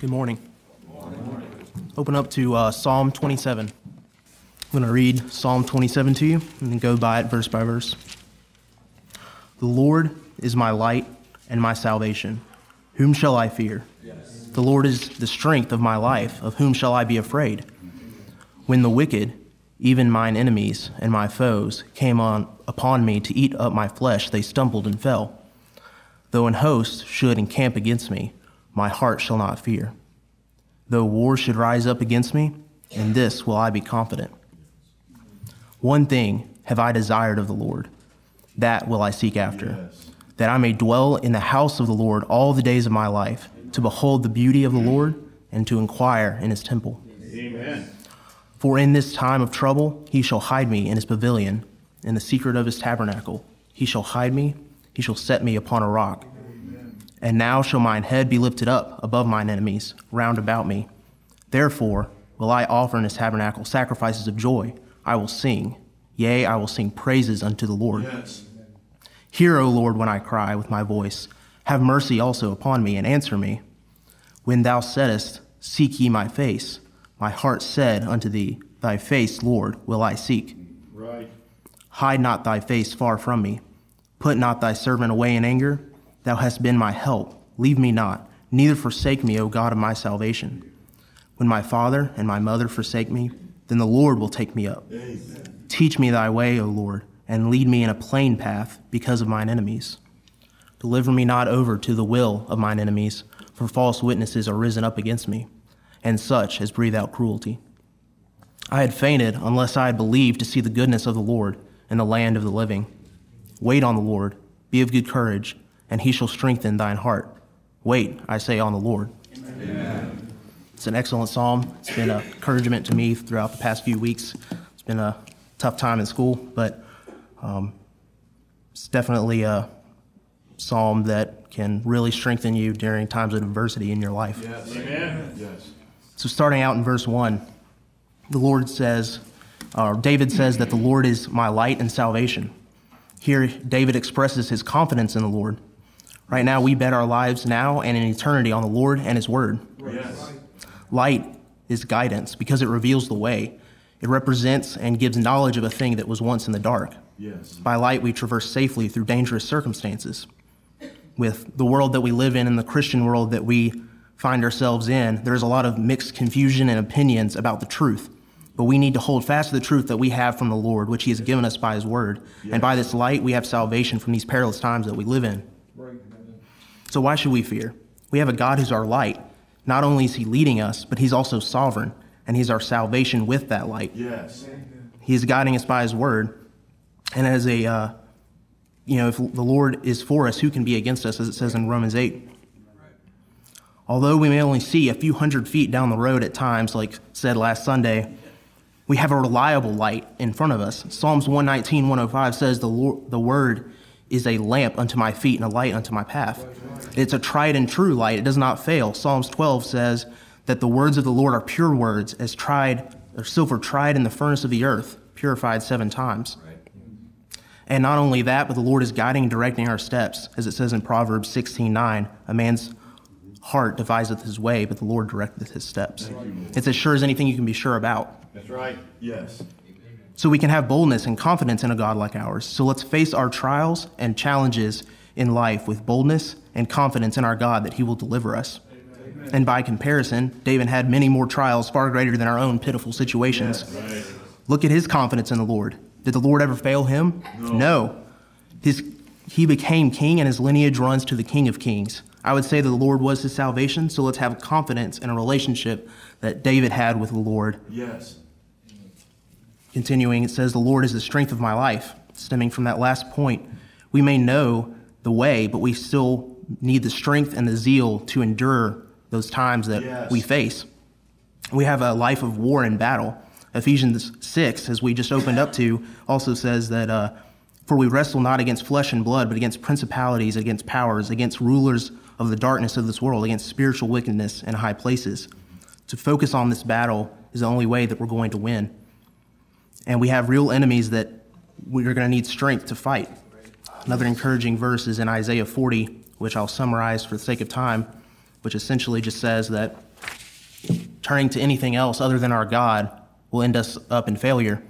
Good morning. Open up to uh, Psalm 27. I'm going to read Psalm 27 to you and then go by it verse by verse. The Lord is my light and my salvation. Whom shall I fear? Yes. The Lord is the strength of my life. Of whom shall I be afraid? When the wicked, even mine enemies and my foes, came on upon me to eat up my flesh, they stumbled and fell. Though an host should encamp against me, my heart shall not fear. Though war should rise up against me, in this will I be confident. One thing have I desired of the Lord, that will I seek after, yes. that I may dwell in the house of the Lord all the days of my life, to behold the beauty of the Lord and to inquire in his temple. Amen. For in this time of trouble he shall hide me in his pavilion, in the secret of his tabernacle. He shall hide me, he shall set me upon a rock. And now shall mine head be lifted up above mine enemies round about me. Therefore will I offer in his tabernacle sacrifices of joy. I will sing, yea, I will sing praises unto the Lord. Yes. Hear, O Lord, when I cry with my voice. Have mercy also upon me and answer me. When thou saidst, Seek ye my face, my heart said unto thee, Thy face, Lord, will I seek. Right. Hide not thy face far from me. Put not thy servant away in anger. Thou hast been my help. Leave me not, neither forsake me, O God of my salvation. When my father and my mother forsake me, then the Lord will take me up. Amen. Teach me thy way, O Lord, and lead me in a plain path because of mine enemies. Deliver me not over to the will of mine enemies, for false witnesses are risen up against me, and such as breathe out cruelty. I had fainted unless I had believed to see the goodness of the Lord in the land of the living. Wait on the Lord, be of good courage and he shall strengthen thine heart. Wait, I say, on the Lord. Amen. It's an excellent psalm. It's been an encouragement to me throughout the past few weeks. It's been a tough time in school, but um, it's definitely a psalm that can really strengthen you during times of adversity in your life. Yes. Amen. Yes. So, starting out in verse 1, the Lord says, or David says that the Lord is my light and salvation. Here, David expresses his confidence in the Lord. Right now, we bet our lives now and in eternity on the Lord and His Word. Yes. Light is guidance because it reveals the way. It represents and gives knowledge of a thing that was once in the dark. Yes. By light, we traverse safely through dangerous circumstances. With the world that we live in and the Christian world that we find ourselves in, there's a lot of mixed confusion and opinions about the truth. But we need to hold fast to the truth that we have from the Lord, which He has given us by His Word. Yes. And by this light, we have salvation from these perilous times that we live in. Right. So why should we fear? We have a God who's our light. Not only is he leading us, but he's also sovereign, and he's our salvation with that light. Yes. He's guiding us by his word. And as a, uh, you know, if the Lord is for us, who can be against us, as it says in Romans 8? Although we may only see a few hundred feet down the road at times, like said last Sunday, we have a reliable light in front of us. Psalms 119, 105 says, The, Lord, the word is a lamp unto my feet and a light unto my path. It's a tried and true light. It does not fail. Psalms 12 says that the words of the Lord are pure words, as tried or silver tried in the furnace of the earth, purified seven times. And not only that, but the Lord is guiding and directing our steps, as it says in Proverbs 16:9, a man's heart deviseth his way, but the Lord directeth his steps. It's as sure as anything you can be sure about. That's right. Yes so we can have boldness and confidence in a God like ours. So let's face our trials and challenges in life with boldness and confidence in our God that He will deliver us. Amen. And by comparison, David had many more trials far greater than our own pitiful situations. Yes, right. Look at his confidence in the Lord. Did the Lord ever fail him? No. no. His, he became king, and his lineage runs to the King of Kings. I would say that the Lord was his salvation, so let's have confidence in a relationship that David had with the Lord. Yes. Continuing, it says, The Lord is the strength of my life. Stemming from that last point, we may know the way, but we still need the strength and the zeal to endure those times that yes. we face. We have a life of war and battle. Ephesians 6, as we just opened up to, also says that, uh, For we wrestle not against flesh and blood, but against principalities, against powers, against rulers of the darkness of this world, against spiritual wickedness in high places. To focus on this battle is the only way that we're going to win and we have real enemies that we're going to need strength to fight. Another encouraging verse is in Isaiah 40, which I'll summarize for the sake of time. which essentially just says that turning to anything else other than our God will end us up in failure.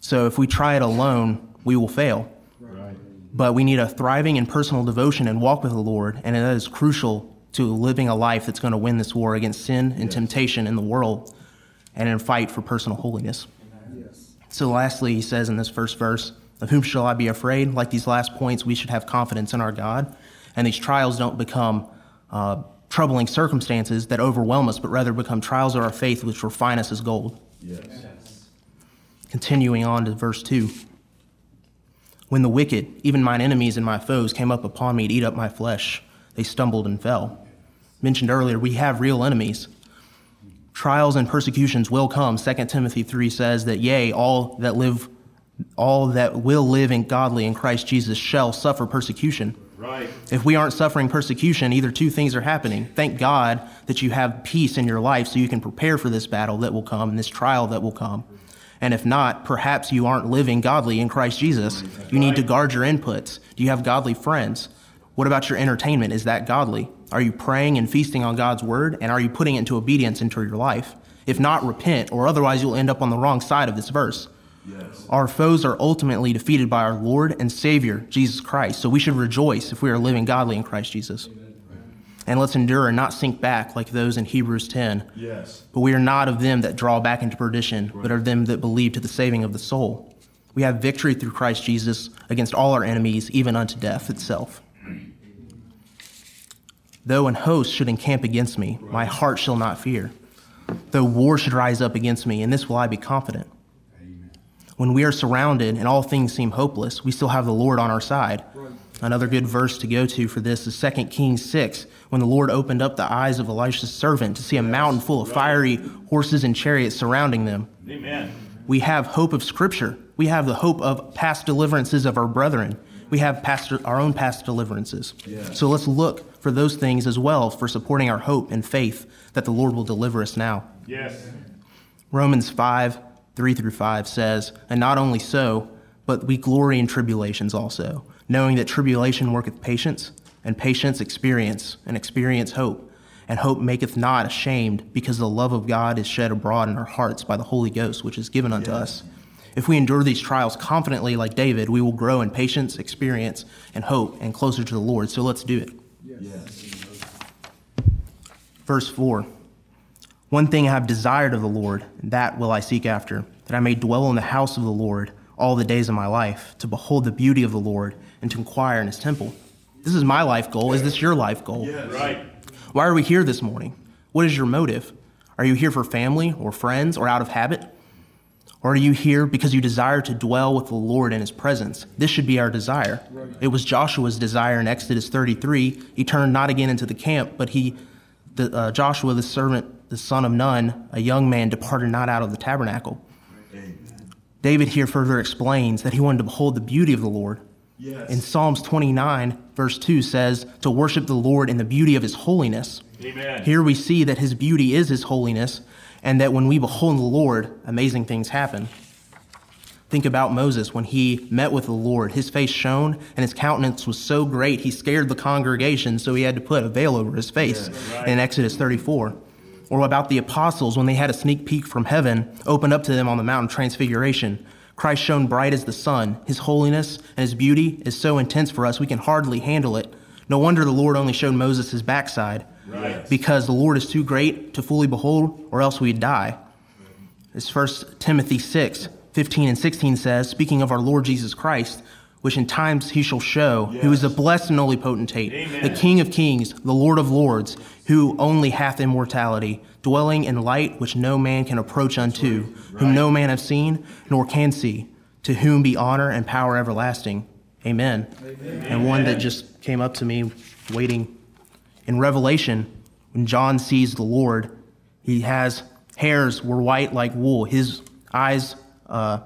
So if we try it alone, we will fail. But we need a thriving and personal devotion and walk with the Lord, and that is crucial to living a life that's going to win this war against sin and yes. temptation in the world and in fight for personal holiness. Yes. So lastly, he says in this first verse, of whom shall I be afraid? Like these last points, we should have confidence in our God, and these trials don't become uh, troubling circumstances that overwhelm us, but rather become trials of our faith which refine us as gold. Yes. Continuing on to verse 2. When the wicked, even mine enemies and my foes, came up upon me to eat up my flesh, they stumbled and fell. Mentioned earlier, we have real enemies. Trials and persecutions will come. 2 Timothy 3 says that, yea, all that live all that will live in godly in Christ Jesus shall suffer persecution. Right. If we aren't suffering persecution, either two things are happening. Thank God that you have peace in your life so you can prepare for this battle that will come and this trial that will come. And if not, perhaps you aren't living godly in Christ Jesus. You need to guard your inputs. Do you have godly friends? What about your entertainment? Is that godly? Are you praying and feasting on God's word? And are you putting it into obedience into your life? If not, repent, or otherwise you'll end up on the wrong side of this verse. Yes. Our foes are ultimately defeated by our Lord and Savior, Jesus Christ. So we should rejoice if we are living godly in Christ Jesus. Amen. And let's endure and not sink back like those in Hebrews 10. Yes. But we are not of them that draw back into perdition, right. but are them that believe to the saving of the soul. We have victory through Christ Jesus against all our enemies, even unto death itself. Though an host should encamp against me, my heart shall not fear. Though war should rise up against me, in this will I be confident. When we are surrounded and all things seem hopeless, we still have the Lord on our side. Another good verse to go to for this is 2 Kings 6, when the Lord opened up the eyes of Elisha's servant to see a mountain full of fiery horses and chariots surrounding them. Amen. We have hope of Scripture. We have the hope of past deliverances of our brethren. We have past, our own past deliverances. Yes. So let's look for those things as well for supporting our hope and faith that the Lord will deliver us now. Yes. Romans 5 3 through 5 says, And not only so, but we glory in tribulations also, knowing that tribulation worketh patience, and patience experience, and experience hope. And hope maketh not ashamed, because the love of God is shed abroad in our hearts by the Holy Ghost, which is given unto yes. us. If we endure these trials confidently like David, we will grow in patience, experience, and hope, and closer to the Lord. So let's do it. Verse 4 one thing I have desired of the Lord, that will I seek after, that I may dwell in the house of the Lord all the days of my life, to behold the beauty of the Lord and to inquire in his temple. This is my life goal. Is this your life goal? Yes. Right. Why are we here this morning? What is your motive? Are you here for family or friends or out of habit? Or are you here because you desire to dwell with the Lord in his presence? This should be our desire. Right. It was Joshua's desire in Exodus 33. He turned not again into the camp, but he, the, uh, Joshua, the servant the son of Nun, a young man, departed not out of the tabernacle. Amen. David here further explains that he wanted to behold the beauty of the Lord. Yes. In Psalms 29, verse 2 says, to worship the Lord in the beauty of his holiness. Amen. Here we see that his beauty is his holiness, and that when we behold the Lord, amazing things happen. Think about Moses when he met with the Lord. His face shone and his countenance was so great he scared the congregation, so he had to put a veil over his face yeah, right. in Exodus 34 or about the apostles when they had a sneak peek from heaven opened up to them on the Mount of Transfiguration. Christ shone bright as the sun. His holiness and his beauty is so intense for us we can hardly handle it. No wonder the Lord only showed Moses his backside, right. because the Lord is too great to fully behold, or else we'd die. As 1 Timothy 6, 15 and 16 says, speaking of our Lord Jesus Christ, which in times he shall show, yes. who is the blessed and only potentate, Amen. the King of kings, the Lord of lords, who only hath immortality, dwelling in light which no man can approach unto, right. whom no man hath seen, nor can see, to whom be honor and power everlasting. Amen. Amen. And one that just came up to me waiting in Revelation, when John sees the Lord, he has hairs were white like wool, his eyes uh,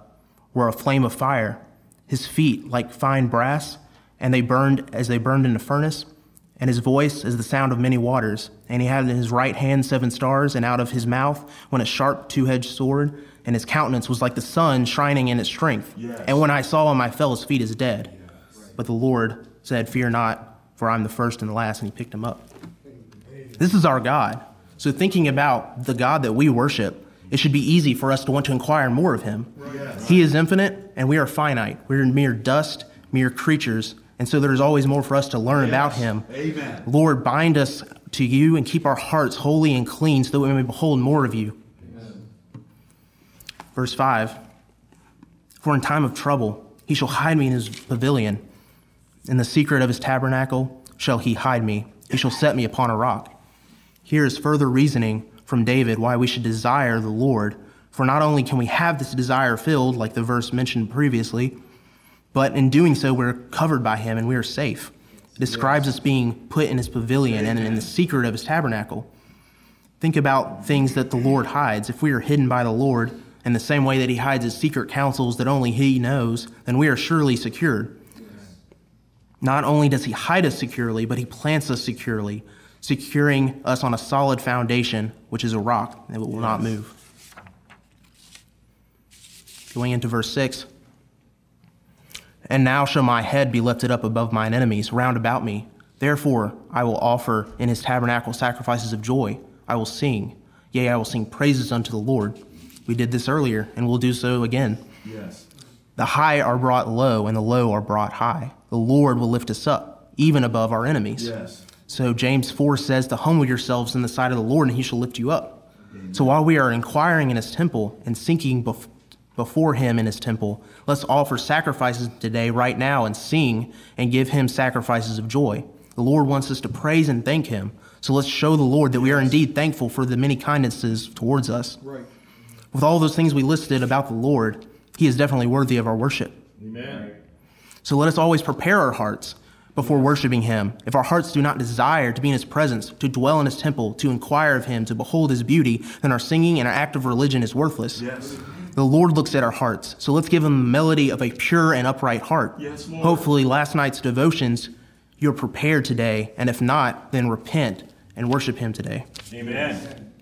were a flame of fire his feet like fine brass, and they burned as they burned in a furnace, and his voice as the sound of many waters. And he had in his right hand seven stars, and out of his mouth went a sharp two edged sword, and his countenance was like the sun shining in its strength. Yes. And when I saw him, I fell as feet as dead. Yes. But the Lord said, Fear not, for I'm the first and the last, and he picked him up. This is our God. So, thinking about the God that we worship, it should be easy for us to want to inquire more of him. Yes. He is infinite, and we are finite. We're mere dust, mere creatures. And so there's always more for us to learn yes. about him. Amen. Lord, bind us to you and keep our hearts holy and clean so that we may behold more of you. Amen. Verse 5 For in time of trouble, he shall hide me in his pavilion. In the secret of his tabernacle shall he hide me. He shall set me upon a rock. Here is further reasoning from David why we should desire the Lord. For not only can we have this desire filled, like the verse mentioned previously, but in doing so, we're covered by him and we are safe. It describes yes. us being put in his pavilion and in the secret of his tabernacle. Think about things that the Lord hides. If we are hidden by the Lord in the same way that he hides his secret counsels that only he knows, then we are surely secured. Not only does he hide us securely, but he plants us securely securing us on a solid foundation, which is a rock that will yes. not move. Going into verse 6 And now shall my head be lifted up above mine enemies round about me. Therefore, I will offer in his tabernacle sacrifices of joy. I will sing. Yea, I will sing praises unto the Lord. We did this earlier, and we'll do so again. Yes. The high are brought low, and the low are brought high. The Lord will lift us up, even above our enemies. Yes. So James 4 says to humble yourselves in the sight of the Lord and he shall lift you up. Amen. So while we are inquiring in his temple and sinking bef- before him in his temple, let's offer sacrifices today, right now, and sing and give him sacrifices of joy. The Lord wants us to praise and thank him. So let's show the Lord that we are indeed thankful for the many kindnesses towards us. Right. With all those things we listed about the Lord, he is definitely worthy of our worship. Amen. So let us always prepare our hearts before worshiping him, if our hearts do not desire to be in his presence, to dwell in his temple, to inquire of him, to behold his beauty, then our singing and our act of religion is worthless. Yes. The Lord looks at our hearts, so let's give him the melody of a pure and upright heart. Yes, Hopefully, last night's devotions, you're prepared today, and if not, then repent and worship him today. Amen.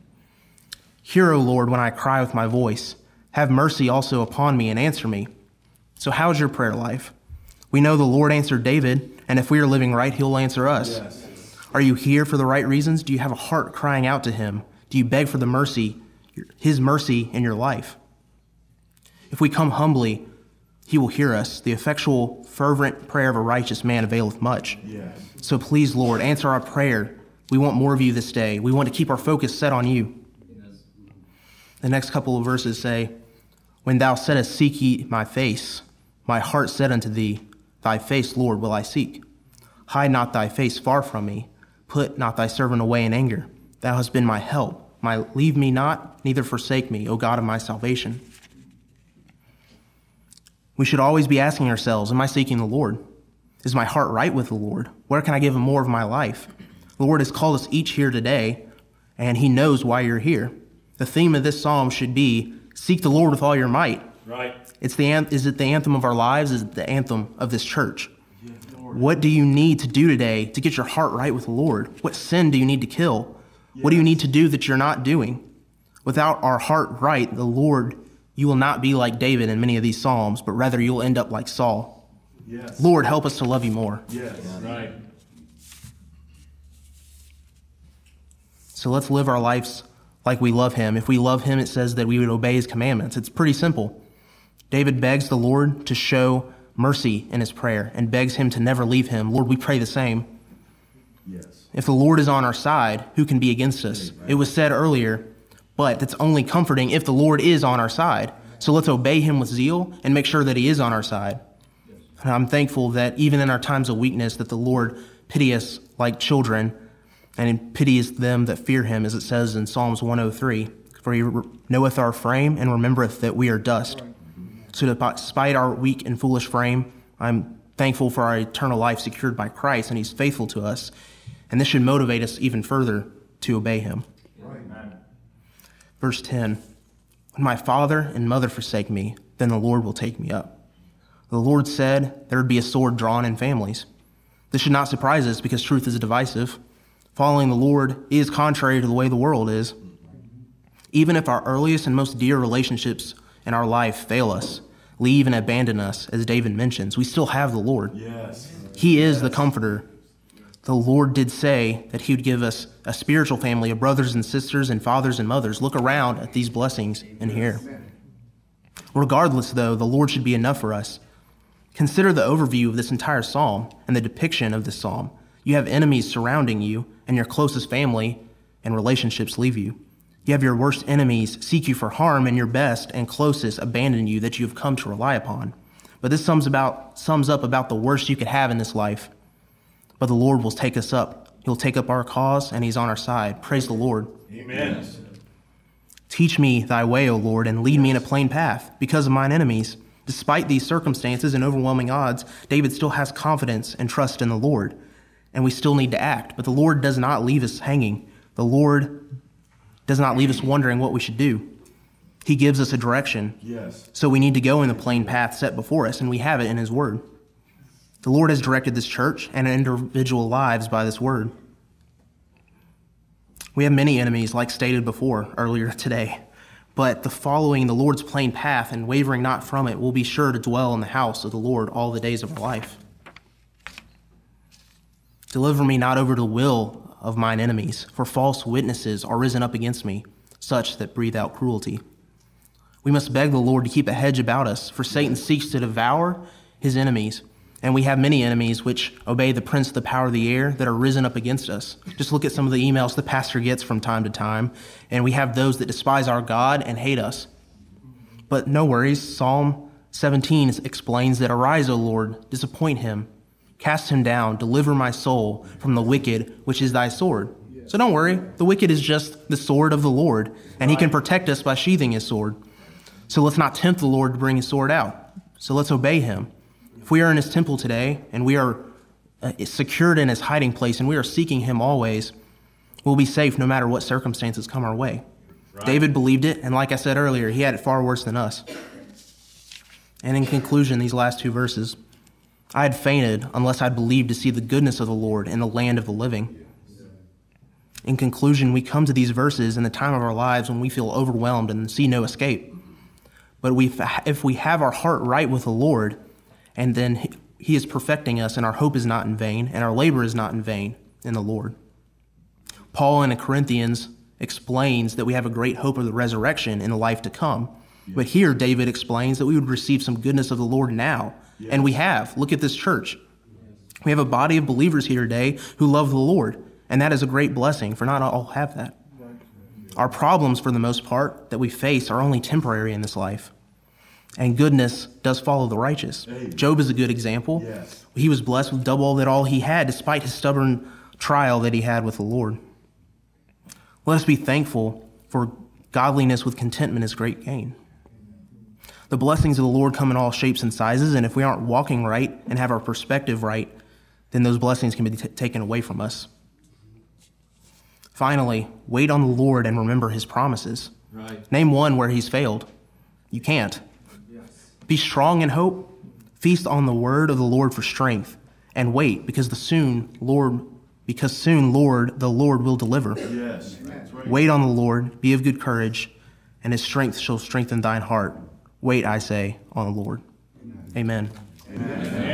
Hear, O Lord, when I cry with my voice. Have mercy also upon me and answer me. So, how's your prayer life? We know the Lord answered David and if we are living right, He'll answer us. Yes. Are you here for the right reasons? Do you have a heart crying out to Him? Do you beg for the mercy, His mercy in your life? If we come humbly, He will hear us. The effectual, fervent prayer of a righteous man availeth much. Yes. So please, Lord, answer our prayer. We want more of you this day. We want to keep our focus set on you. The next couple of verses say, When thou saidst, Seek ye my face, my heart said unto thee, Thy face, Lord, will I seek. Hide not thy face far from me. Put not thy servant away in anger. Thou hast been my help. My leave me not, neither forsake me, O God of my salvation. We should always be asking ourselves, Am I seeking the Lord? Is my heart right with the Lord? Where can I give him more of my life? The Lord has called us each here today, and he knows why you're here. The theme of this psalm should be Seek the Lord with all your might. Right. It's the, is it the anthem of our lives? Is it the anthem of this church? what do you need to do today to get your heart right with the Lord? What sin do you need to kill? Yes. What do you need to do that you're not doing? Without our heart right, the Lord, you will not be like David in many of these Psalms, but rather you'll end up like Saul. Yes. Lord, help us to love you more. Yes, right. So let's live our lives like we love him. If we love him, it says that we would obey his commandments. It's pretty simple. David begs the Lord to show mercy in his prayer and begs him to never leave him. Lord, we pray the same. Yes. If the Lord is on our side, who can be against us? It was said earlier, but it's only comforting if the Lord is on our side. So let's obey him with zeal and make sure that he is on our side. And I'm thankful that even in our times of weakness that the Lord pity us like children and pities them that fear him, as it says in Psalms 103. For he knoweth our frame and remembereth that we are dust. So, despite our weak and foolish frame, I'm thankful for our eternal life secured by Christ, and He's faithful to us. And this should motivate us even further to obey Him. Right. Verse 10 When my father and mother forsake me, then the Lord will take me up. The Lord said there would be a sword drawn in families. This should not surprise us because truth is divisive. Following the Lord is contrary to the way the world is. Even if our earliest and most dear relationships in our life fail us, leave and abandon us, as David mentions, we still have the Lord. Yes. He is yes. the comforter. The Lord did say that He would give us a spiritual family of brothers and sisters and fathers and mothers. Look around at these blessings in here. Regardless, though, the Lord should be enough for us. Consider the overview of this entire psalm and the depiction of this psalm. You have enemies surrounding you, and your closest family and relationships leave you. You have your worst enemies seek you for harm, and your best and closest abandon you that you have come to rely upon. But this sums, about, sums up about the worst you could have in this life. But the Lord will take us up. He'll take up our cause, and He's on our side. Praise the Lord. Amen. Teach me thy way, O Lord, and lead me in a plain path because of mine enemies. Despite these circumstances and overwhelming odds, David still has confidence and trust in the Lord. And we still need to act. But the Lord does not leave us hanging. The Lord does not leave us wondering what we should do. He gives us a direction. Yes. So we need to go in the plain path set before us, and we have it in His Word. The Lord has directed this church and individual lives by this Word. We have many enemies, like stated before earlier today, but the following the Lord's plain path and wavering not from it will be sure to dwell in the house of the Lord all the days of our life. Deliver me not over to the will of mine enemies, for false witnesses are risen up against me, such that breathe out cruelty. We must beg the Lord to keep a hedge about us, for Satan seeks to devour his enemies. And we have many enemies which obey the prince of the power of the air that are risen up against us. Just look at some of the emails the pastor gets from time to time. And we have those that despise our God and hate us. But no worries. Psalm 17 explains that arise, O Lord, disappoint him, cast him down, deliver my soul from the wicked, which is thy sword. So don't worry. The wicked is just the sword of the Lord, and he can protect us by sheathing his sword. So let's not tempt the Lord to bring his sword out. So let's obey him. If we are in his temple today and we are uh, secured in his hiding place and we are seeking him always, we'll be safe no matter what circumstances come our way. Right. David believed it, and like I said earlier, he had it far worse than us. And in conclusion, these last two verses I had fainted unless I'd believed to see the goodness of the Lord in the land of the living. In conclusion, we come to these verses in the time of our lives when we feel overwhelmed and see no escape. But we, if we have our heart right with the Lord, and then he is perfecting us, and our hope is not in vain, and our labor is not in vain in the Lord. Paul in the Corinthians explains that we have a great hope of the resurrection in the life to come. But here, David explains that we would receive some goodness of the Lord now. Yes. And we have. Look at this church. We have a body of believers here today who love the Lord, and that is a great blessing, for not all have that. Our problems, for the most part, that we face are only temporary in this life and goodness does follow the righteous. Job is a good example. Yes. He was blessed with double that all he had, despite his stubborn trial that he had with the Lord. Let us be thankful for godliness with contentment is great gain. The blessings of the Lord come in all shapes and sizes, and if we aren't walking right and have our perspective right, then those blessings can be t- taken away from us. Finally, wait on the Lord and remember his promises. Right. Name one where he's failed. You can't. Be strong in hope. Feast on the word of the Lord for strength, and wait, because the soon Lord, because soon Lord, the Lord will deliver. Yes. Right. Wait on the Lord. Be of good courage, and His strength shall strengthen thine heart. Wait, I say, on the Lord. Amen. Amen. Amen.